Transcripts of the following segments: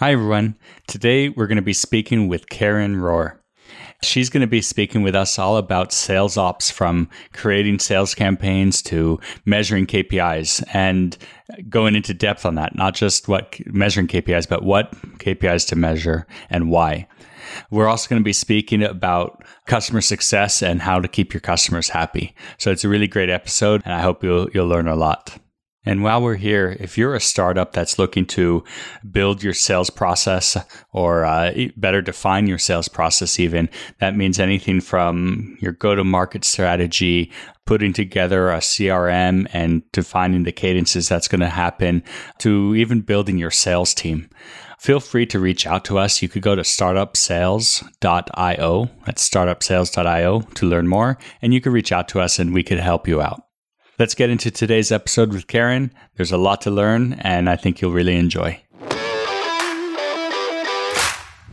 Hi, everyone. Today we're going to be speaking with Karen Rohr. She's going to be speaking with us all about sales ops from creating sales campaigns to measuring KPIs and going into depth on that, not just what measuring KPIs, but what KPIs to measure and why. We're also going to be speaking about customer success and how to keep your customers happy. So it's a really great episode and I hope you'll you'll learn a lot. And while we're here, if you're a startup that's looking to build your sales process or uh, better define your sales process, even, that means anything from your go to market strategy, putting together a CRM and defining the cadences that's going to happen, to even building your sales team. Feel free to reach out to us. You could go to startupsales.io. That's startupsales.io to learn more. And you could reach out to us and we could help you out. Let's get into today's episode with Karen. There's a lot to learn, and I think you'll really enjoy.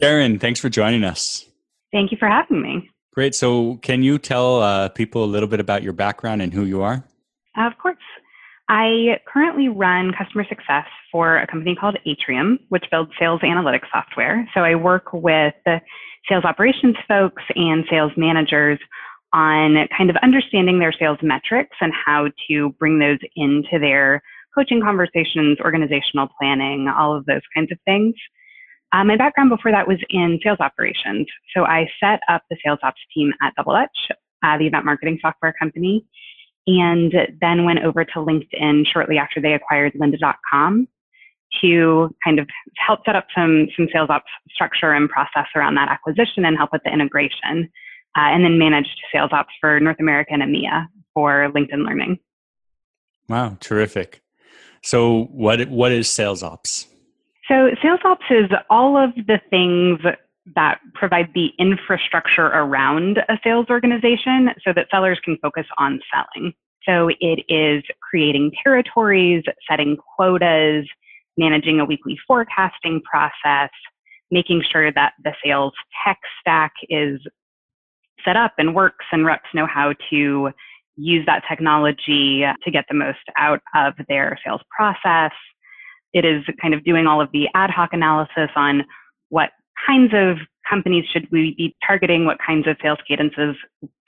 Karen, thanks for joining us. Thank you for having me. Great. So, can you tell uh, people a little bit about your background and who you are? Of course. I currently run customer success for a company called Atrium, which builds sales analytics software. So, I work with sales operations folks and sales managers on kind of understanding their sales metrics and how to bring those into their coaching conversations, organizational planning, all of those kinds of things. Uh, my background before that was in sales operations. So I set up the sales ops team at Double Dutch, uh, the event marketing software company, and then went over to LinkedIn shortly after they acquired lynda.com to kind of help set up some, some sales ops structure and process around that acquisition and help with the integration. Uh, and then managed sales ops for North America and EMEA for LinkedIn Learning. Wow, terrific. So, what what is sales ops? So, sales ops is all of the things that provide the infrastructure around a sales organization so that sellers can focus on selling. So, it is creating territories, setting quotas, managing a weekly forecasting process, making sure that the sales tech stack is set up and works and reps know how to use that technology to get the most out of their sales process it is kind of doing all of the ad hoc analysis on what kinds of companies should we be targeting, what kinds of sales cadences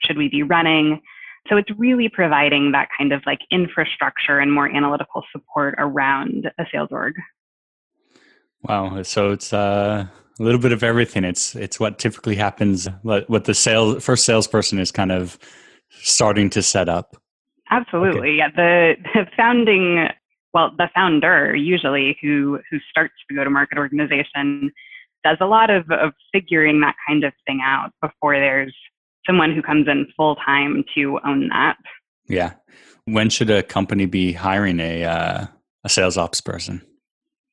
should we be running. So it's really providing that kind of like infrastructure and more analytical support around a sales org. Wow. So it's uh, a little bit of everything. It's it's what typically happens. What the sales first salesperson is kind of starting to set up. Absolutely. Okay. Yeah. The, the founding well, the founder usually who who starts the go-to-market organization does a lot of, of figuring that kind of thing out before there's someone who comes in full time to own that. Yeah. When should a company be hiring a uh, a sales ops person?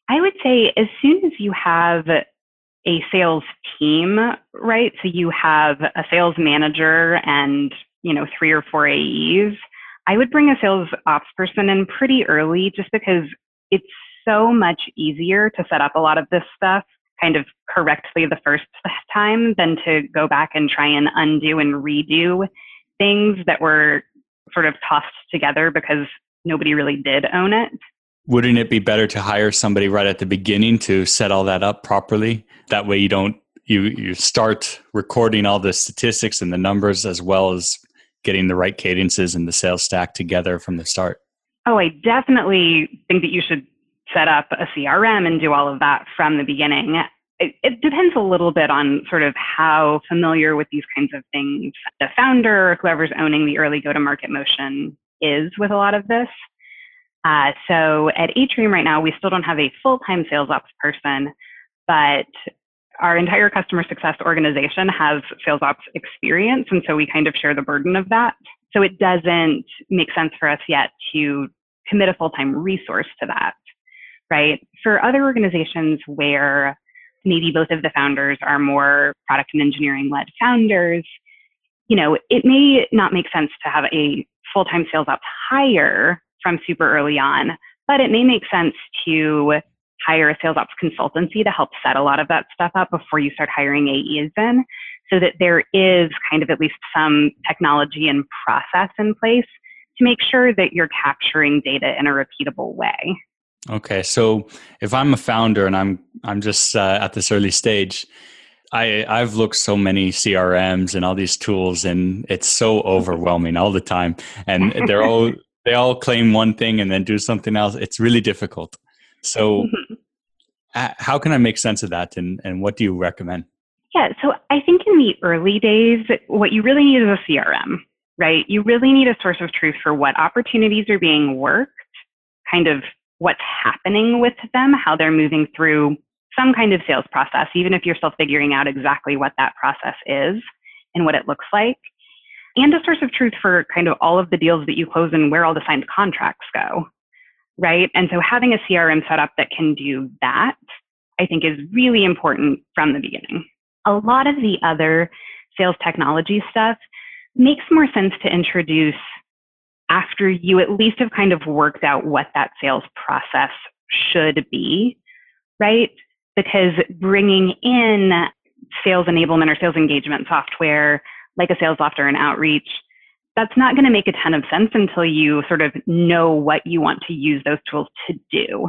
I would say as soon as you have a sales team, right? So you have a sales manager and you know three or four AEs I would bring a sales ops person in pretty early just because it's so much easier to set up a lot of this stuff kind of correctly the first time than to go back and try and undo and redo things that were sort of tossed together because nobody really did own it. Wouldn't it be better to hire somebody right at the beginning to set all that up properly? That way you don't you you start recording all the statistics and the numbers as well as getting the right cadences and the sales stack together from the start? Oh, I definitely think that you should set up a CRM and do all of that from the beginning. It, it, depends a little bit on sort of how familiar with these kinds of things the founder or whoever's owning the early go to market motion is with a lot of this. Uh, so at Atrium right now, we still don't have a full time sales ops person, but our entire customer success organization has sales ops experience, and so we kind of share the burden of that. So it doesn't make sense for us yet to commit a full time resource to that, right? For other organizations where maybe both of the founders are more product and engineering led founders, you know, it may not make sense to have a full time sales ops hire from super early on, but it may make sense to hire a sales ops consultancy to help set a lot of that stuff up before you start hiring AEs in so that there is kind of at least some technology and process in place to make sure that you're capturing data in a repeatable way. Okay, so if I'm a founder and I'm I'm just uh, at this early stage, I I've looked so many CRMs and all these tools, and it's so overwhelming all the time, and they're all they all claim one thing and then do something else. It's really difficult. So, mm-hmm. How can I make sense of that, and and what do you recommend? Yeah, so I think in the early days, what you really need is a CRM, right? You really need a source of truth for what opportunities are being worked, kind of what's happening with them, how they're moving through some kind of sales process, even if you're still figuring out exactly what that process is and what it looks like, and a source of truth for kind of all of the deals that you close and where all the signed contracts go, right? And so having a CRM set up that can do that, I think is really important from the beginning. A lot of the other sales technology stuff makes more sense to introduce after you at least have kind of worked out what that sales process should be, right? Because bringing in sales enablement or sales engagement software like a SalesLoft or an outreach, that's not going to make a ton of sense until you sort of know what you want to use those tools to do,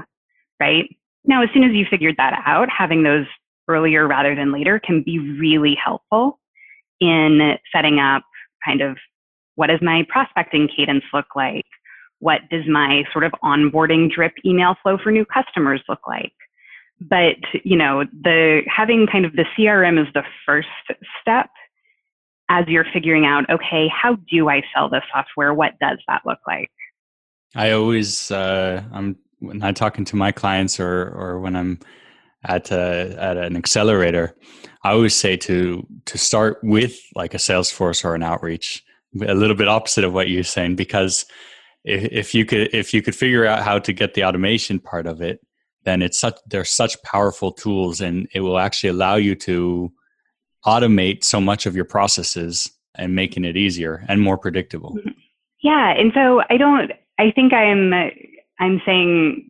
right? Now, as soon as you figured that out, having those earlier rather than later can be really helpful in setting up kind of what does my prospecting cadence look like? What does my sort of onboarding drip email flow for new customers look like? But, you know, the having kind of the CRM is the first step as you're figuring out, okay, how do I sell this software? What does that look like? I always, uh, I'm when I'm talking to my clients or or when I'm at a, at an accelerator, I always say to to start with like a Salesforce or an outreach a little bit opposite of what you're saying because if, if you could if you could figure out how to get the automation part of it then it's such they're such powerful tools and it will actually allow you to automate so much of your processes and making it easier and more predictable mm-hmm. yeah and so i don't i think i'm i'm saying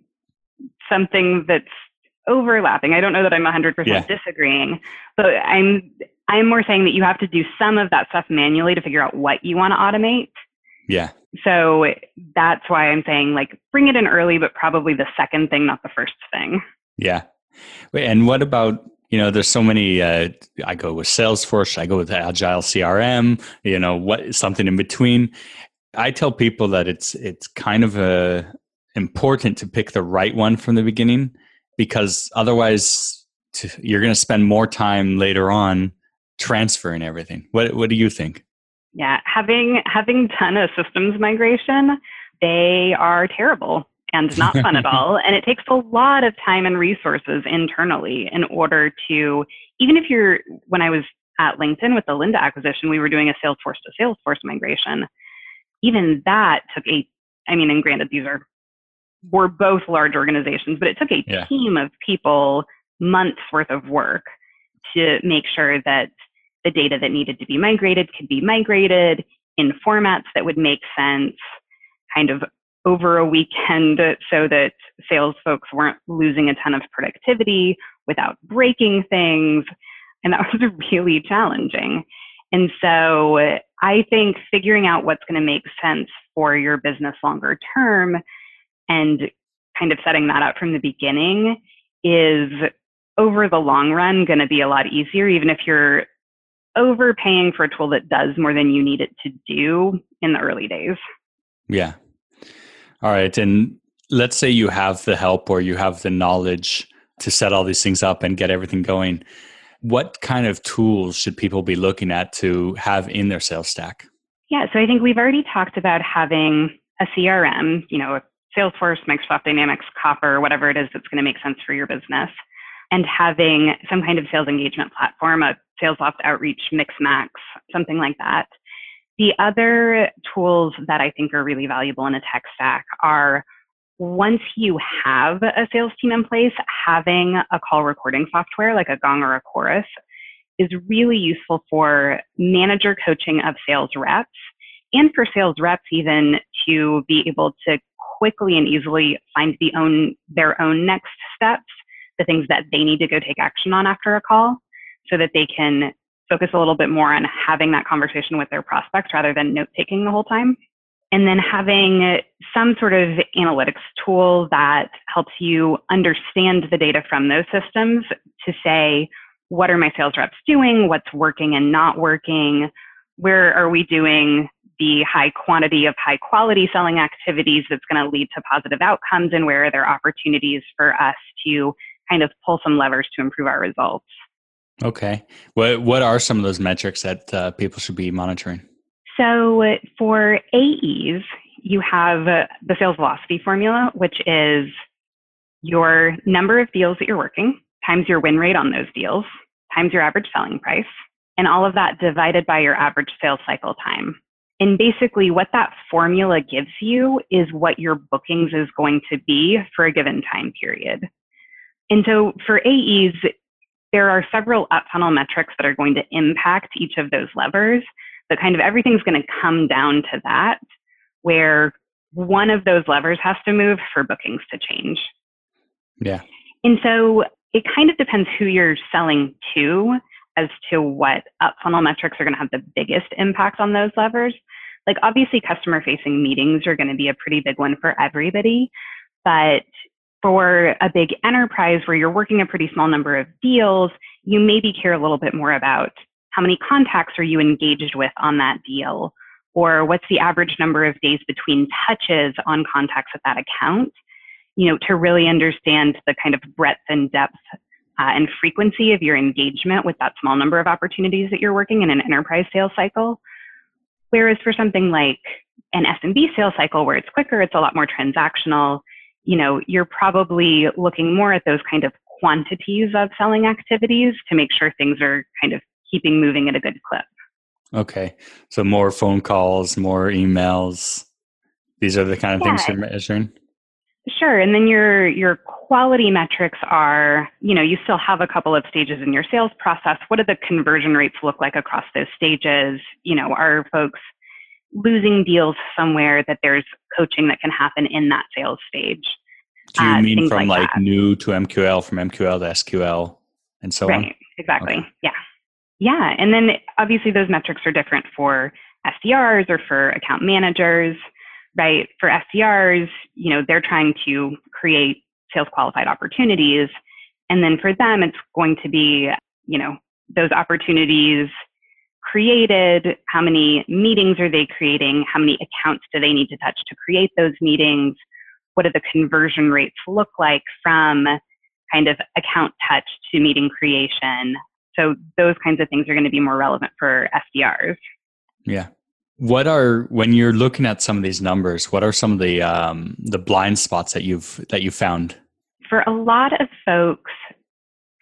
something that's overlapping i don't know that i'm 100% yeah. disagreeing but i'm I'm more saying that you have to do some of that stuff manually to figure out what you want to automate. Yeah. So that's why I'm saying like bring it in early, but probably the second thing, not the first thing. Yeah. And what about you know there's so many uh, i go with salesforce i go with agile crm you know what something in between i tell people that it's it's kind of a uh, important to pick the right one from the beginning because otherwise to, you're going to spend more time later on transferring everything. What what do you think? Yeah, having having done a systems migration, they are terrible and not fun at all. And it takes a lot of time and resources internally in order to even if you're when I was at LinkedIn with the Lynda acquisition, we were doing a Salesforce to Salesforce migration. Even that took a I mean, and granted these are we're both large organizations, but it took a yeah. team of people months worth of work to make sure that the data that needed to be migrated could be migrated in formats that would make sense kind of over a weekend so that sales folks weren't losing a ton of productivity without breaking things. And that was really challenging. And so I think figuring out what's going to make sense for your business longer term and kind of setting that up from the beginning is over the long run going to be a lot easier, even if you're overpaying for a tool that does more than you need it to do in the early days. Yeah. All right. And let's say you have the help or you have the knowledge to set all these things up and get everything going. What kind of tools should people be looking at to have in their sales stack? Yeah, so I think we've already talked about having a CRM, you know, Salesforce, Microsoft Dynamics, Copper, whatever it is that's going to make sense for your business, and having some kind of sales engagement platform, a SalesLoft Outreach, Mixmax, something like that. The other tools that I think are really valuable in a tech stack are once you have a sales team in place, having a call recording software like a Gong or a Chorus is really useful for manager coaching of sales reps and for sales reps even to be able to quickly and easily find the own their own next steps, the things that they need to go take action on after a call so that they can focus a little bit more on having that conversation with their prospects rather than note taking the whole time. And then having some sort of analytics tool that helps you understand the data from those systems to say, what are my sales reps doing? What's working and not working? Where are we doing the high quantity of high quality selling activities that's going to lead to positive outcomes? And where are there opportunities for us to kind of pull some levers to improve our results? Okay. What what are some of those metrics that uh, people should be monitoring? So for AEs, you have the sales velocity formula, which is your number of deals that you're working times your win rate on those deals times your average selling price, and all of that divided by your average sales cycle time. And basically, what that formula gives you is what your bookings is going to be for a given time period. And so for AEs, there are several up funnel metrics that are going to impact each of those levers, but kind of everything's going to come down to that, where one of those levers has to move for bookings to change. Yeah. And so it kind of depends who you're selling to as to what up funnel metrics are going to have the biggest impact on those levers. Like obviously customer facing meetings are going to be a pretty big one for everybody, but for a big enterprise where you're working a pretty small number of deals, you maybe care a little bit more about how many contacts are you engaged with on that deal, or what's the average number of days between touches on contacts with that account, you know, to really understand the kind of breadth and depth uh, and frequency of your engagement with that small number of opportunities that you're working in an enterprise sales cycle. Whereas for something like an SMB sales cycle where it's quicker, it's a lot more transactional, you know, you're probably looking more at those kind of quantities of selling activities to make sure things are kind of keeping moving at a good clip. Okay. So more phone calls, more emails. These are the kind of yeah. things you're measuring. Sure. And then your your quality metrics are, you know, you still have a couple of stages in your sales process. What do the conversion rates look like across those stages? You know, are folks losing deals somewhere that there's coaching that can happen in that sales stage. Do you uh, mean from like, like new to MQL, from MQL to SQL, and so right, on? Right, exactly. Okay. Yeah. Yeah. And then obviously those metrics are different for SDRs or for account managers, right? For SDRs, you know, they're trying to create sales qualified opportunities. And then for them, it's going to be, you know, those opportunities created? How many meetings are they creating? How many accounts do they need to touch to create those meetings? What do the conversion rates look like from kind of account touch to meeting creation? So those kinds of things are going to be more relevant for SDRs. Yeah. What are when you're looking at some of these numbers? What are some of the um, the blind spots that you've that you found? For a lot of folks,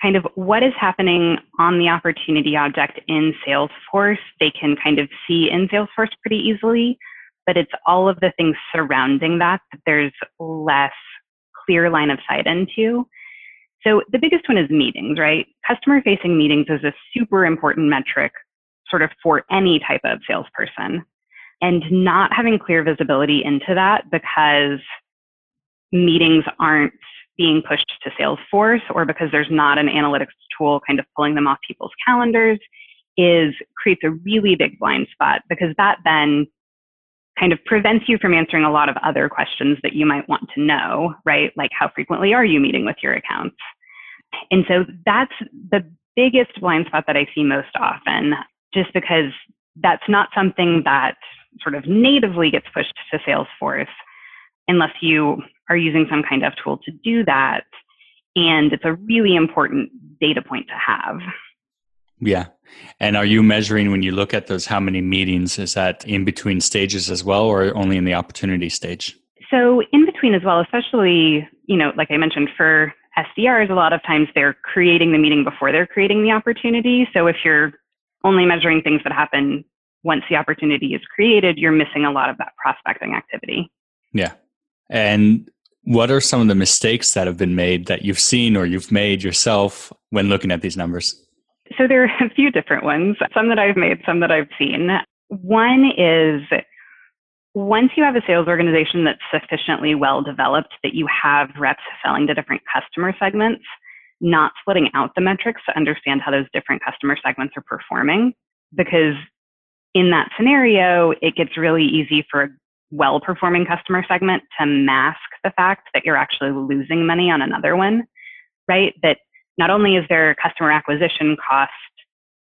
kind of what is happening on the opportunity object in Salesforce, they can kind of see in Salesforce pretty easily, but it's all of the things surrounding that that there's less clear line of sight into. So the biggest one is meetings, right? Customer facing meetings is a super important metric sort of for any type of salesperson. And not having clear visibility into that because meetings aren't being pushed to Salesforce or because there's not an analytics tool kind of pulling them off people's calendars is creates a really big blind spot because that then kind of prevents you from answering a lot of other questions that you might want to know, right? Like how frequently are you meeting with your accounts? And so that's the biggest blind spot that I see most often, just because that's not something that sort of natively gets pushed to Salesforce unless you are using some kind of tool to do that. And it's a really important data point to have. Yeah. And are you measuring when you look at those how many meetings? Is that in between stages as well or only in the opportunity stage? So in between as well, especially, you know, like I mentioned for SDRs, a lot of times they're creating the meeting before they're creating the opportunity. So if you're only measuring things that happen once the opportunity is created, you're missing a lot of that prospecting activity. Yeah. And What are some of the mistakes that have been made that you've seen or you've made yourself when looking at these numbers? So there are a few different ones, some that I've made, some that I've seen. One is once you have a sales organization that's sufficiently well developed that you have reps selling to different customer segments, not splitting out the metrics to understand how those different customer segments are performing. Because in that scenario, it gets really easy for a well performing customer segment to mask the fact that you're actually losing money on another one, right? That not only is their customer acquisition cost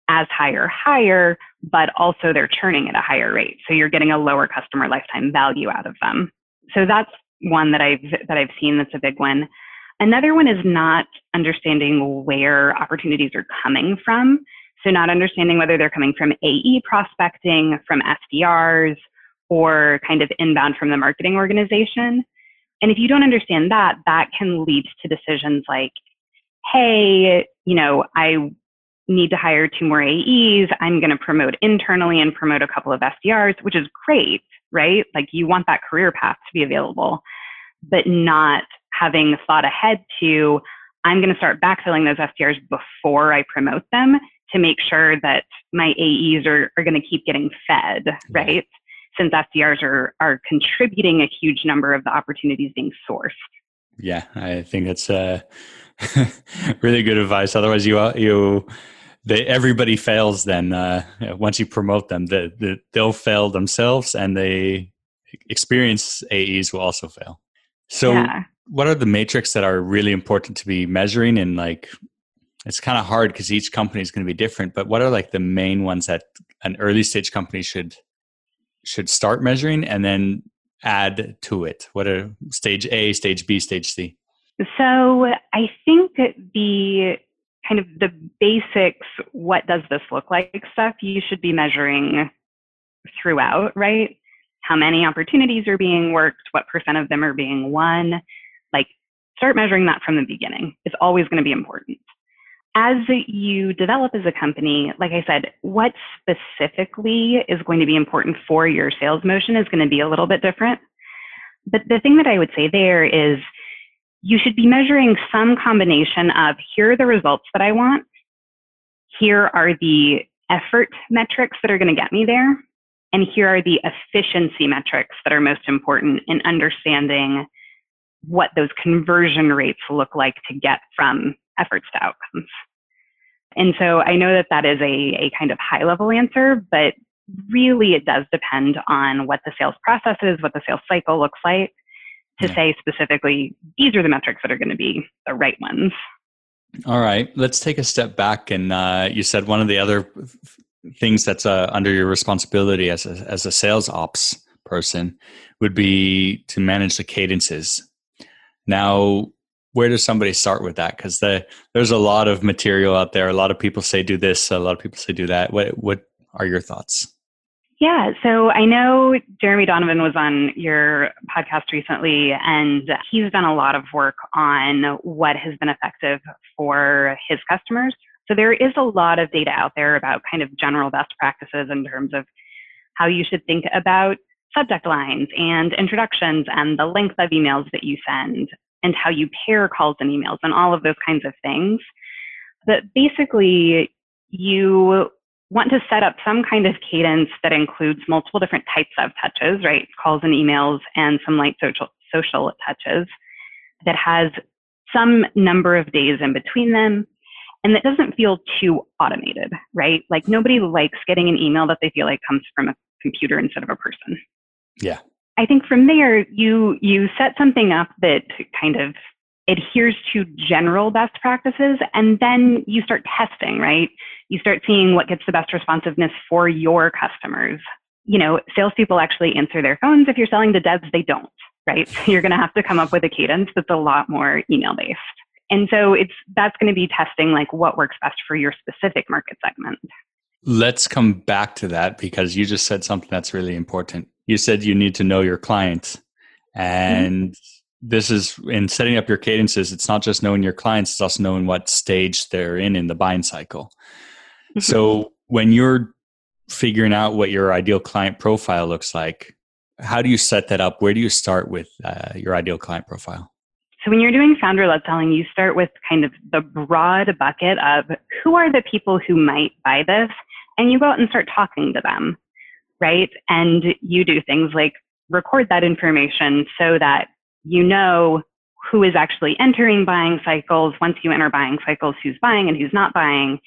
as high or higher, but also they're churning at a higher rate. So you're getting a lower customer lifetime value out of them. So that's one that I've that I've seen that's a big one. Another one is not understanding where opportunities are coming from. So not understanding whether they're coming from AE prospecting, from SDRs, or kind of inbound from the marketing organization. And if you don't understand that, that can lead to decisions like, hey, you know, I need to hire two more AEs. I'm going to promote internally and promote a couple of SDRs, which is great, right? Like you want that career path to be available, but not having thought ahead to, I'm going to start backfilling those SDRs before I promote them to make sure that my AEs are, are going to keep getting fed, right? Since SDRs are, are contributing a huge number of the opportunities being sourced. Yeah, I think that's uh, really good advice. Otherwise, you you they everybody fails. Then uh, once you promote them, the, the, they'll fail themselves, and the experience AEs will also fail. So, yeah. what are the metrics that are really important to be measuring? And like, it's kind of hard because each company is going to be different. But what are like the main ones that an early stage company should should start measuring, and then add to it? What are stage A, stage B, stage C? So I think the kind of the basics, what does this look like stuff, you should be measuring throughout, right? How many opportunities are being worked, what percent of them are being won. Like start measuring that from the beginning. It's always going to be important. As you develop as a company, like I said, what specifically is going to be important for your sales motion is going to be a little bit different. But the thing that I would say there is you should be measuring some combination of here are the results that I want, here are the effort metrics that are going to get me there, and here are the efficiency metrics that are most important in understanding what those conversion rates look like to get from efforts to outcomes. And so I know that that is a, a kind of high level answer, but really it does depend on what the sales process is, what the sales cycle looks like to yeah. say specifically, these are the metrics that are going to be the right ones. All right, let's take a step back. And uh, you said one of the other things that's uh, under your responsibility as a, as a sales ops person would be to manage the cadences. Now, where does somebody start with that? Because the, there's a lot of material out there. A lot of people say do this. A lot of people say do that. What what are your thoughts? Yeah, so I know Jeremy Donovan was on your podcast recently, and he's done a lot of work on what has been effective for his customers. So there is a lot of data out there about kind of general best practices in terms of how you should think about subject lines and introductions and the length of emails that you send and how you pair calls and emails and all of those kinds of things. But basically, you want to set up some kind of cadence that includes multiple different types of touches, right? Calls and emails and some light social, social touches that has some number of days in between them and that doesn't feel too automated, right? Like nobody likes getting an email that they feel like comes from a computer instead of a person. Yeah. I think from there you you set something up that kind of adheres to general best practices and then you start testing, right? You start seeing what gets the best responsiveness for your customers. You know, salespeople actually answer their phones. If you're selling to devs, they don't, right? So you're going to have to come up with a cadence that's a lot more email based. And so it's that's going to be testing like what works best for your specific market segment. Let's come back to that because you just said something that's really important. You said you need to know your client and mm-hmm this is in setting up your cadences it's not just knowing your clients it's also knowing what stage they're in in the buying cycle. Mm-hmm. so when you're figuring out what your ideal client profile looks like how do you set that up? Where do you start with uh, your ideal client profile? So when you're doing founder led selling, you start with kind of the broad bucket of who are the people who might buy this, and you go out and start talking to them, right? And you do things like record that information so that you know who is actually entering buying cycles. Once you enter buying cycles, who's buying and who's not buying.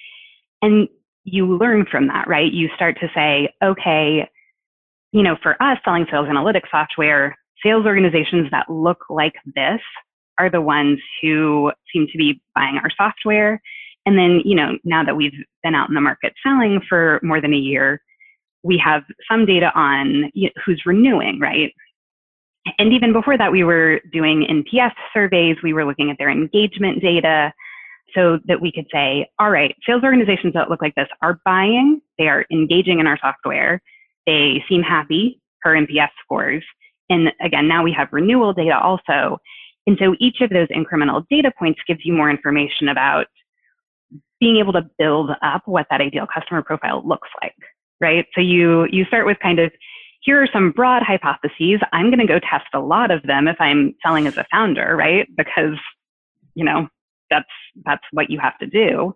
And you learn from that, right? You start to say, okay, you know, for us selling sales analytics software, sales organizations that look like this are the ones who seem to be buying our software. And then, you know, now that we've been out in the market selling for more than a year, we have some data on you know, who's renewing, right? And even before that, we were doing NPS surveys. We were looking at their engagement data so that we could say, all right, sales organizations that look like this are buying, they are engaging in our software, they seem happy per NPS scores. And again, now we have renewal data also. And so each of those incremental data points gives you more information about being able to build up what that ideal customer profile looks like, right? So you, you start with kind of, here are some broad hypotheses. I'm going to go test a lot of them if I'm selling as a founder, right? Because, you know, that's, that's what you have to do.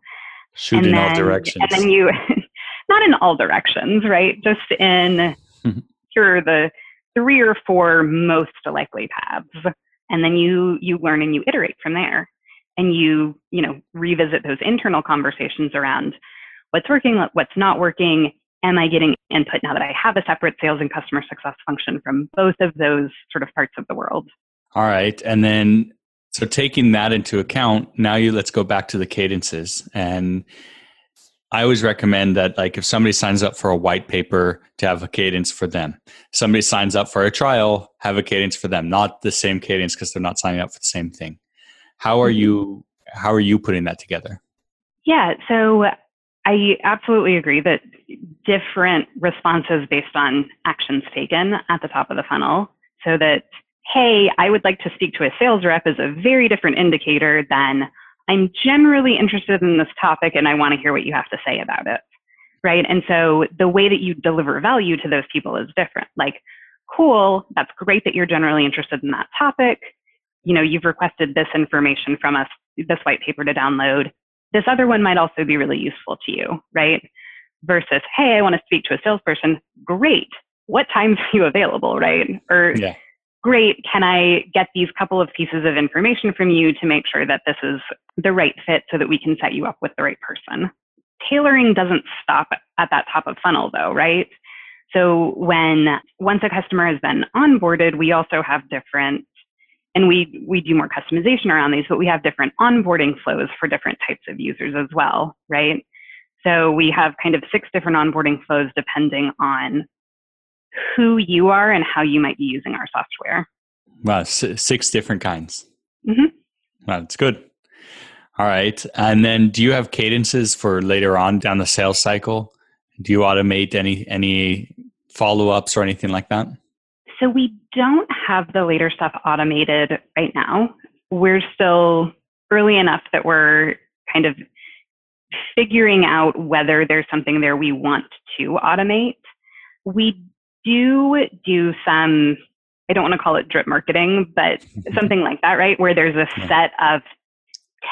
Shoot and in then, all directions. And then you, not in all directions, right? Just in, mm-hmm. here are the three or four most likely paths. And then you, you learn and you iterate from there and you you know revisit those internal conversations around what's working what's not working am i getting input now that i have a separate sales and customer success function from both of those sort of parts of the world all right and then so taking that into account now you let's go back to the cadences and I always recommend that like if somebody signs up for a white paper to have a cadence for them. Somebody signs up for a trial, have a cadence for them, not the same cadence because they're not signing up for the same thing. How are mm-hmm. you how are you putting that together? Yeah, so I absolutely agree that different responses based on actions taken at the top of the funnel so that hey, I would like to speak to a sales rep is a very different indicator than I'm generally interested in this topic and I want to hear what you have to say about it. Right. And so the way that you deliver value to those people is different. Like, cool, that's great that you're generally interested in that topic you know, you've requested this information from us, this white paper to download. This other one might also be really useful to you, right? Versus, hey, I want to speak to a salesperson. Great. What times are you available, right? Or yeah. great, can I get these couple of pieces of information from you to make sure that this is the right fit so that we can set you up with the right person? Tailoring doesn't stop at that top of funnel though, right? So when once a customer has been onboarded, we also have different and we we do more customization around these but we have different onboarding flows for different types of users as well right? So we have kind of six different onboarding flows depending on who you are and how you might be using our software. Wow six different kinds. Mm-hmm. wow that's good. All right and then do you have cadences for later on down the sales cycle? Do you automate any any follow-ups or anything like that so we don't have the later stuff automated right now. We're still early enough that we're kind of figuring out whether there's something there we want to automate. We do do some, I don't want to call it drip marketing, but something like that, right? Where there's a set of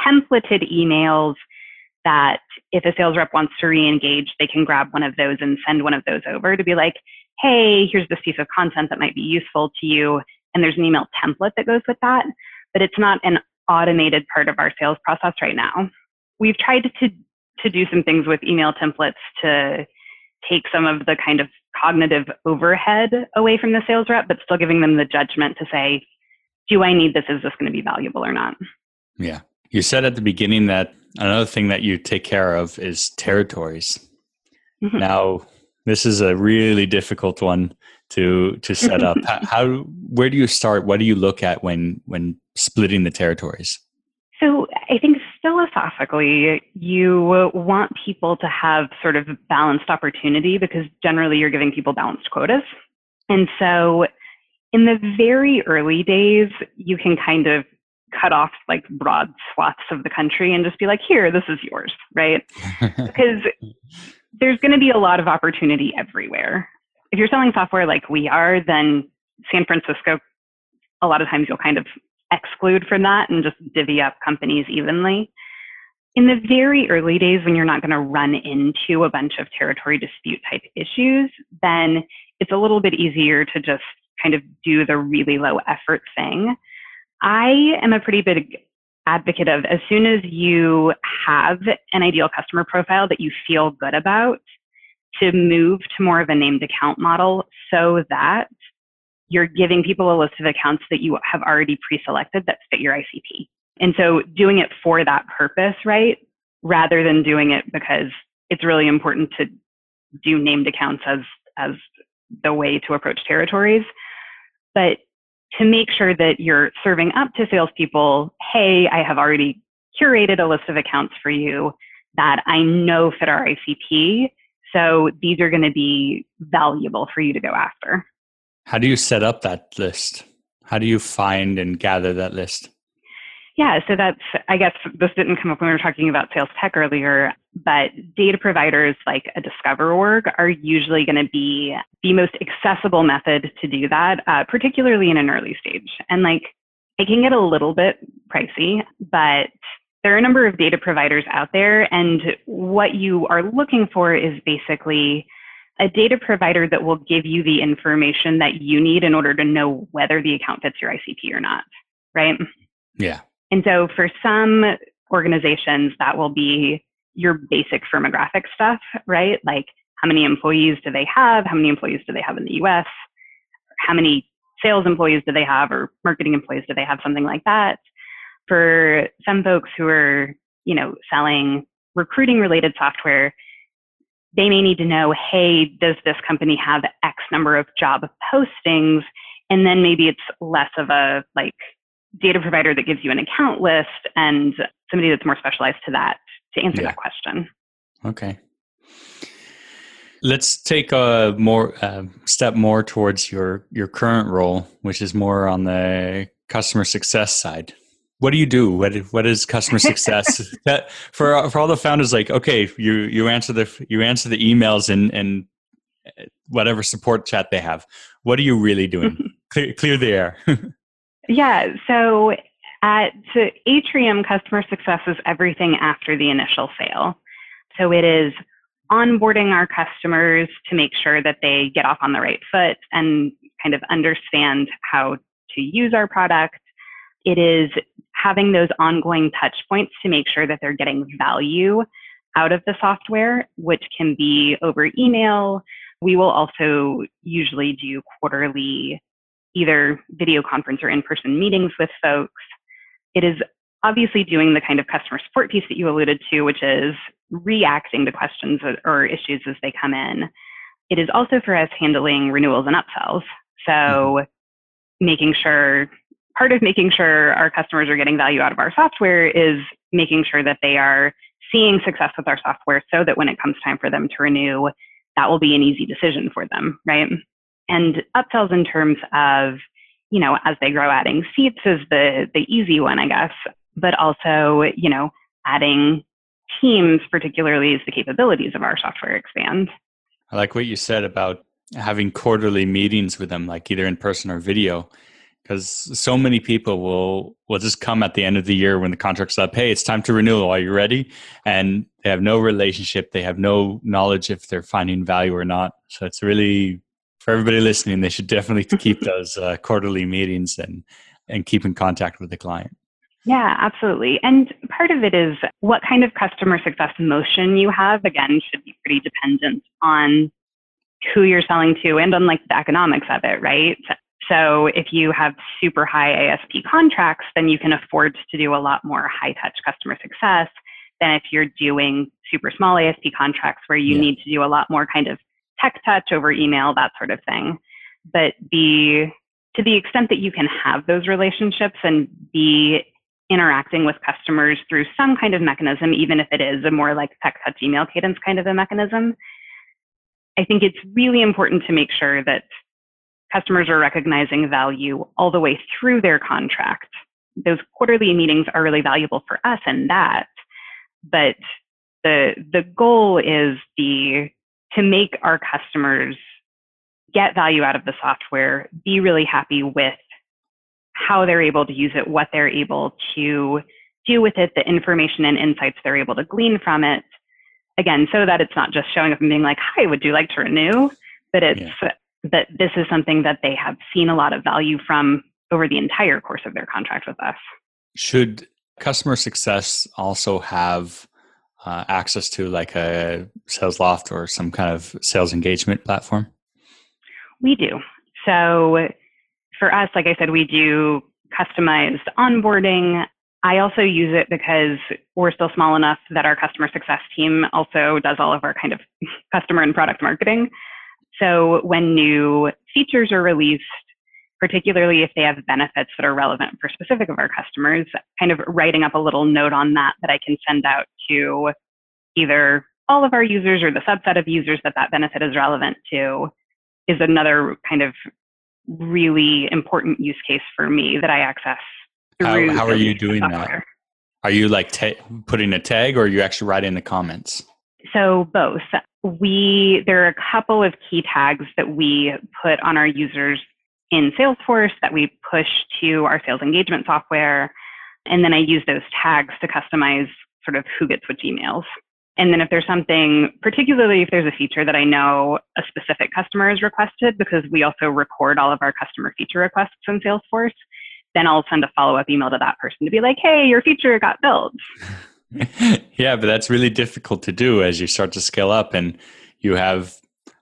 templated emails that if a sales rep wants to re-engage, they can grab one of those and send one of those over to be like, hey, here's this piece of content that might be useful to you. And there's an email template that goes with that, but it's not an automated part of our sales process right now. We've tried to, to do some things with email templates to take some of the kind of cognitive overhead away from the sales rep, but still giving them the judgment to say, do I need this? Is this going to be valuable or not? Yeah. You said at the beginning that another thing that you take care of is territories. Mm-hmm. Now, this is a really difficult one to to set up. how, how where do you start? What do you look at when when splitting the territories? So I think philosophically, you want people to have sort of balanced opportunity because generally you're giving people balanced quotas. And so in the very early days, you can kind of cut off like broad swaths of the country and just be like, here, this is yours, right? because there's going to be a lot of opportunity everywhere. If you're selling software like we are, then San Francisco, a lot of times you'll kind of exclude from that and just divvy up companies evenly. In the very early days, when you're not going to run into a bunch of territory dispute type issues, then it's a little bit easier to just kind of do the really low effort thing. I am a pretty big advocate of as soon as you have an ideal customer profile that you feel good about, to move to more of a named account model so that you're giving people a list of accounts that you have already pre-selected that fit your ICP. And so doing it for that purpose, right? Rather than doing it because it's really important to do named accounts as, as the way to approach territories. But to make sure that you're serving up to salespeople, hey, I have already curated a list of accounts for you that I know fit our ICP. So these are going to be valuable for you to go after. How do you set up that list? How do you find and gather that list? Yeah, so that's, I guess this didn't come up when we were talking about sales tech earlier, but data providers like a DiscoverOrg are usually going to be the most accessible method to do that, uh, particularly in an early stage. And like, it can get a little bit pricey, but there are a number of data providers out there. And what you are looking for is basically a data provider that will give you the information that you need in order to know whether the account fits your ICP or not, right? Yeah. And so for some organizations, that will be your basic firmographic stuff, right? Like how many employees do they have? How many employees do they have in the US? How many sales employees do they have or marketing employees do they have? Something like that. For some folks who are, you know, selling recruiting related software, they may need to know, hey, does this company have X number of job postings? And then maybe it's less of a like data provider that gives you an account list and somebody that's more specialized to that to answer yeah. that question. Okay. Let's take a more uh, step more towards your your current role, which is more on the customer success side. What do you do? What what is customer success? that for for all the founders, like okay, you you answer the you answer the emails and and whatever support chat they have. What are you really doing? clear, clear the air. Yeah. So at Atrium, customer success is everything after the initial sale. So it is onboarding our customers to make sure that they get off on the right foot and kind of understand how to use our product. It is having those ongoing touch points to make sure that they're getting value out of the software, which can be over email. We will also usually do quarterly either video conference or in-person meetings with folks. It is obviously doing the kind of customer support piece that you alluded to, which is reacting to questions or issues as they come in. It is also for us handling renewals and upsells. So mm-hmm. making sure, part of making sure our customers are getting value out of our software is making sure that they are seeing success with our software so that when it comes time for them to renew, that will be an easy decision for them, right? And upsells in terms of, you know, as they grow, adding seats is the, the easy one, I guess, but also, you know, adding teams, particularly as the capabilities of our software expand. I like what you said about having quarterly meetings with them, like either in person or video, because so many people will will just come at the end of the year when the contract's up. Hey, it's time to renew. Are you ready? And they have no relationship. They have no knowledge if they're finding value or not. So it's really for everybody listening, they should definitely keep those uh, quarterly meetings and and keep in contact with the client. Yeah, absolutely. And part of it is what kind of customer success motion you have, again, should be pretty dependent on who you're selling to and on like the economics of it, right? So if you have super high ASP contracts, then you can afford to do a lot more high touch customer success than if you're doing super small ASP contracts where you yeah. need to do a lot more kind of tech touch over email, that sort of thing. But the to the extent that you can have those relationships and be interacting with customers through some kind of mechanism, even if it is a more like tech touch email cadence kind of a mechanism, I think it's really important to make sure that customers are recognizing value all the way through their contract. Those quarterly meetings are really valuable for us in that, but the the goal is the to make our customers get value out of the software, be really happy with how they're able to use it, what they're able to do with it, the information and insights they're able to glean from it. Again, so that it's not just showing up and being like, hi, would you like to renew? But it's yeah. that this is something that they have seen a lot of value from over the entire course of their contract with us. Should customer success also have uh, access to like a SalesLoft or some kind of sales engagement platform? We do. So for us, like I said, we do customized onboarding. I also use it because we're still small enough that our customer success team also does all of our kind of customer and product marketing. So when new features are released, particularly if they have benefits that are relevant for specific of our customers, kind of writing up a little note on that that I can send out to either all of our users or the subset of users that that benefit is relevant to is another kind of really important use case for me that I access. How, how are you doing software. that? Are you like ta- putting a tag or are you actually writing the comments? So both. We there are a couple of key tags that we put on our users in Salesforce that we push to our sales engagement software. And then I use those tags to customize sort of who gets which emails. And then if there's something, particularly if there's a feature that I know a specific customer has requested, because we also record all of our customer feature requests in Salesforce, then I'll send a follow up email to that person to be like, hey, your feature got built. yeah, but that's really difficult to do as you start to scale up and you have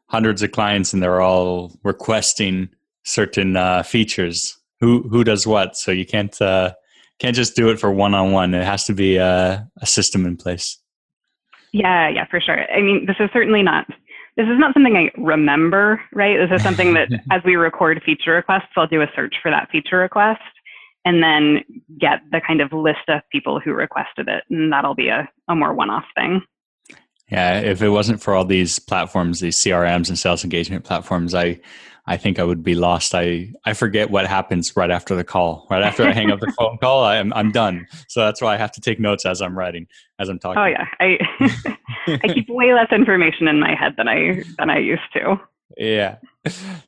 hundreds of clients and they're all requesting certain uh, features. Who who does what? So you can't uh, can't just do it for one on one. It has to be a, a system in place. Yeah, yeah, for sure. I mean, this is certainly not this is not something I remember, right? This is something that as we record feature requests, I'll do a search for that feature request and then get the kind of list of people who requested it. And that'll be a, a more one off thing. Yeah, if it wasn't for all these platforms, these CRMs and sales engagement platforms, I I think I would be lost. I, I forget what happens right after the call. Right after I hang up the phone call, I'm I'm done. So that's why I have to take notes as I'm writing, as I'm talking. Oh yeah, I I keep way less information in my head than I than I used to. Yeah,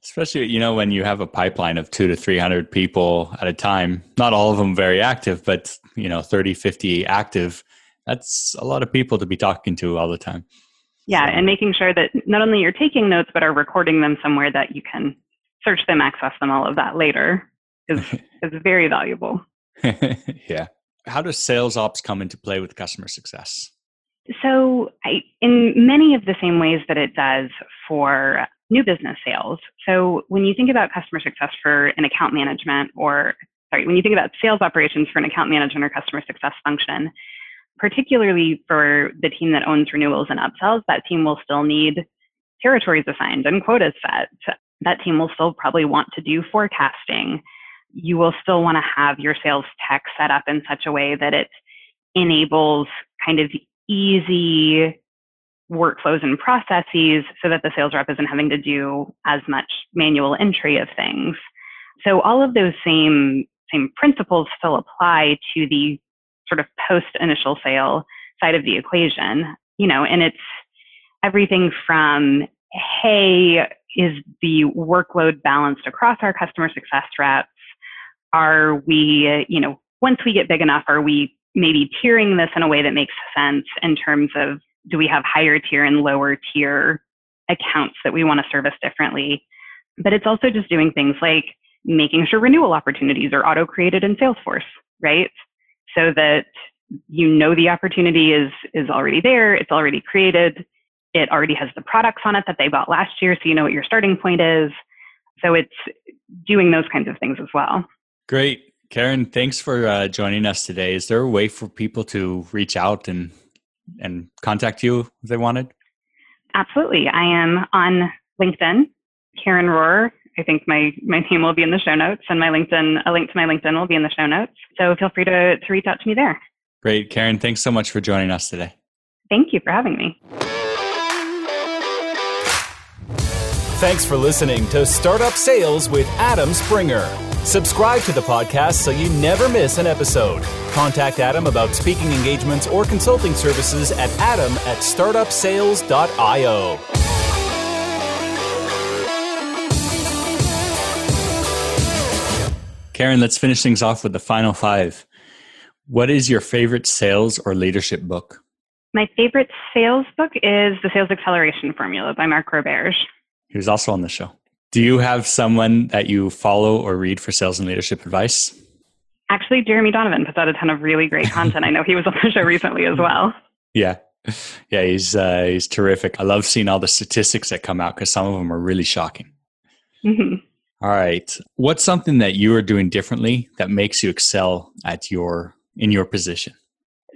especially you know when you have a pipeline of two to three hundred people at a time. Not all of them very active, but you know 30, 50 active. That's a lot of people to be talking to all the time. Yeah, and making sure that not only you're taking notes, but are recording them somewhere that you can search them, access them, all of that later is, is very valuable. yeah. How does sales ops come into play with customer success? So, I, in many of the same ways that it does for new business sales. So, when you think about customer success for an account management, or sorry, when you think about sales operations for an account management or customer success function, particularly for the team that owns renewals and upsells, that team will still need territories assigned and quotas set. That team will still probably want to do forecasting. You will still want to have your sales tech set up in such a way that it enables kind of easy workflows and processes so that the sales rep isn't having to do as much manual entry of things. So all of those same same principles still apply to the sort of post initial sale side of the equation, you know, and it's everything from, hey, is the workload balanced across our customer success reps? Are we, you know, once we get big enough, are we maybe tiering this in a way that makes sense in terms of do we have higher tier and lower tier accounts that we want to service differently? But it's also just doing things like making sure renewal opportunities are auto created in Salesforce, right? So that you know the opportunity is is already there it's already created it already has the products on it that they bought last year so you know what your starting point is. So it's doing those kinds of things as well. Great. Karen thanks for uh, joining us today. Is there a way for people to reach out and and contact you if they wanted? Absolutely. I am on linkedin karen rohr I think my, my name will be in the show notes and my LinkedIn, a link to my LinkedIn will be in the show notes. So feel free to, to reach out to me there. Great. Karen, thanks so much for joining us today. Thank you for having me. Thanks for listening to Startup Sales with Adam Springer. Subscribe to the podcast so you never miss an episode. Contact Adam about speaking engagements or consulting services at adam at startupsales.io. Karen, let's finish things off with the final five. What is your favorite sales or leadership book? My favorite sales book is The Sales Acceleration Formula by Mark Roberge. He was also on the show. Do you have someone that you follow or read for sales and leadership advice? Actually, Jeremy Donovan puts out a ton of really great content. I know he was on the show recently as well. Yeah. Yeah, he's uh, he's terrific. I love seeing all the statistics that come out because some of them are really shocking. Mm-hmm. All right, what's something that you are doing differently that makes you excel at your in your position?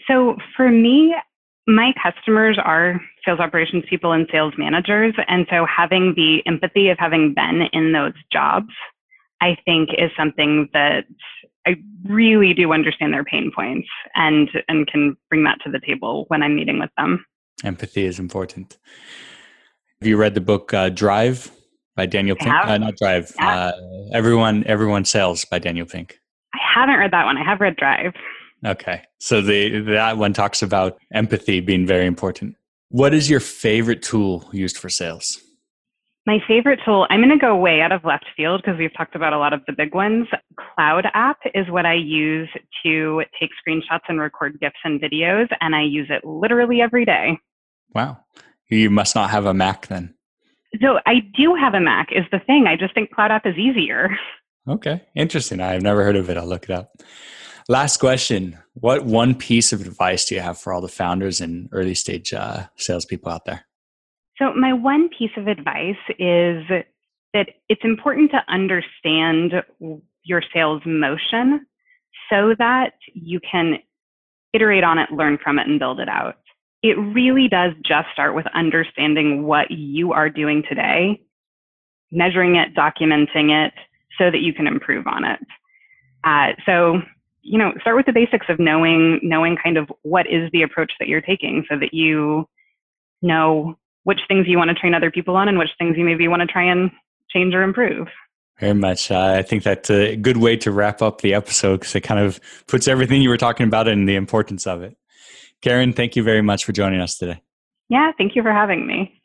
So for me, my customers are sales operations people and sales managers. And so having the empathy of having been in those jobs, I think is something that I really do understand their pain points and, and can bring that to the table when I'm meeting with them. Empathy is important. Have you read the book uh, Drive by Daniel Pink? Uh, not Drive. Yeah. Uh, everyone, everyone sells by Daniel Pink. I haven't read that one. I have read Drive. Okay. So the that one talks about empathy being very important. What is your favorite tool used for sales? My favorite tool, I'm going to go way out of left field because we've talked about a lot of the big ones. CloudApp is what I use to take screenshots and record GIFs and videos, and I use it literally every day. Wow. You must not have a Mac then. So I do have a Mac, is the thing. I just think CloudApp is easier. Okay. Interesting. I've never heard of it. I'll look it up. Last question. What one piece of advice do you have for all the founders and early stage uh, salespeople out there? So, my one piece of advice is that it's important to understand your sales motion so that you can iterate on it, learn from it, and build it out. It really does just start with understanding what you are doing today, measuring it, documenting it, so that you can improve on it. Uh, so, you know, start with the basics of knowing knowing kind of what is the approach that you're taking, so that you know which things you want to train other people on and which things you maybe want to try and change or improve. Very much. Uh, I think that's a good way to wrap up the episode because it kind of puts everything you were talking about and the importance of it. Karen, thank you very much for joining us today. Yeah, thank you for having me.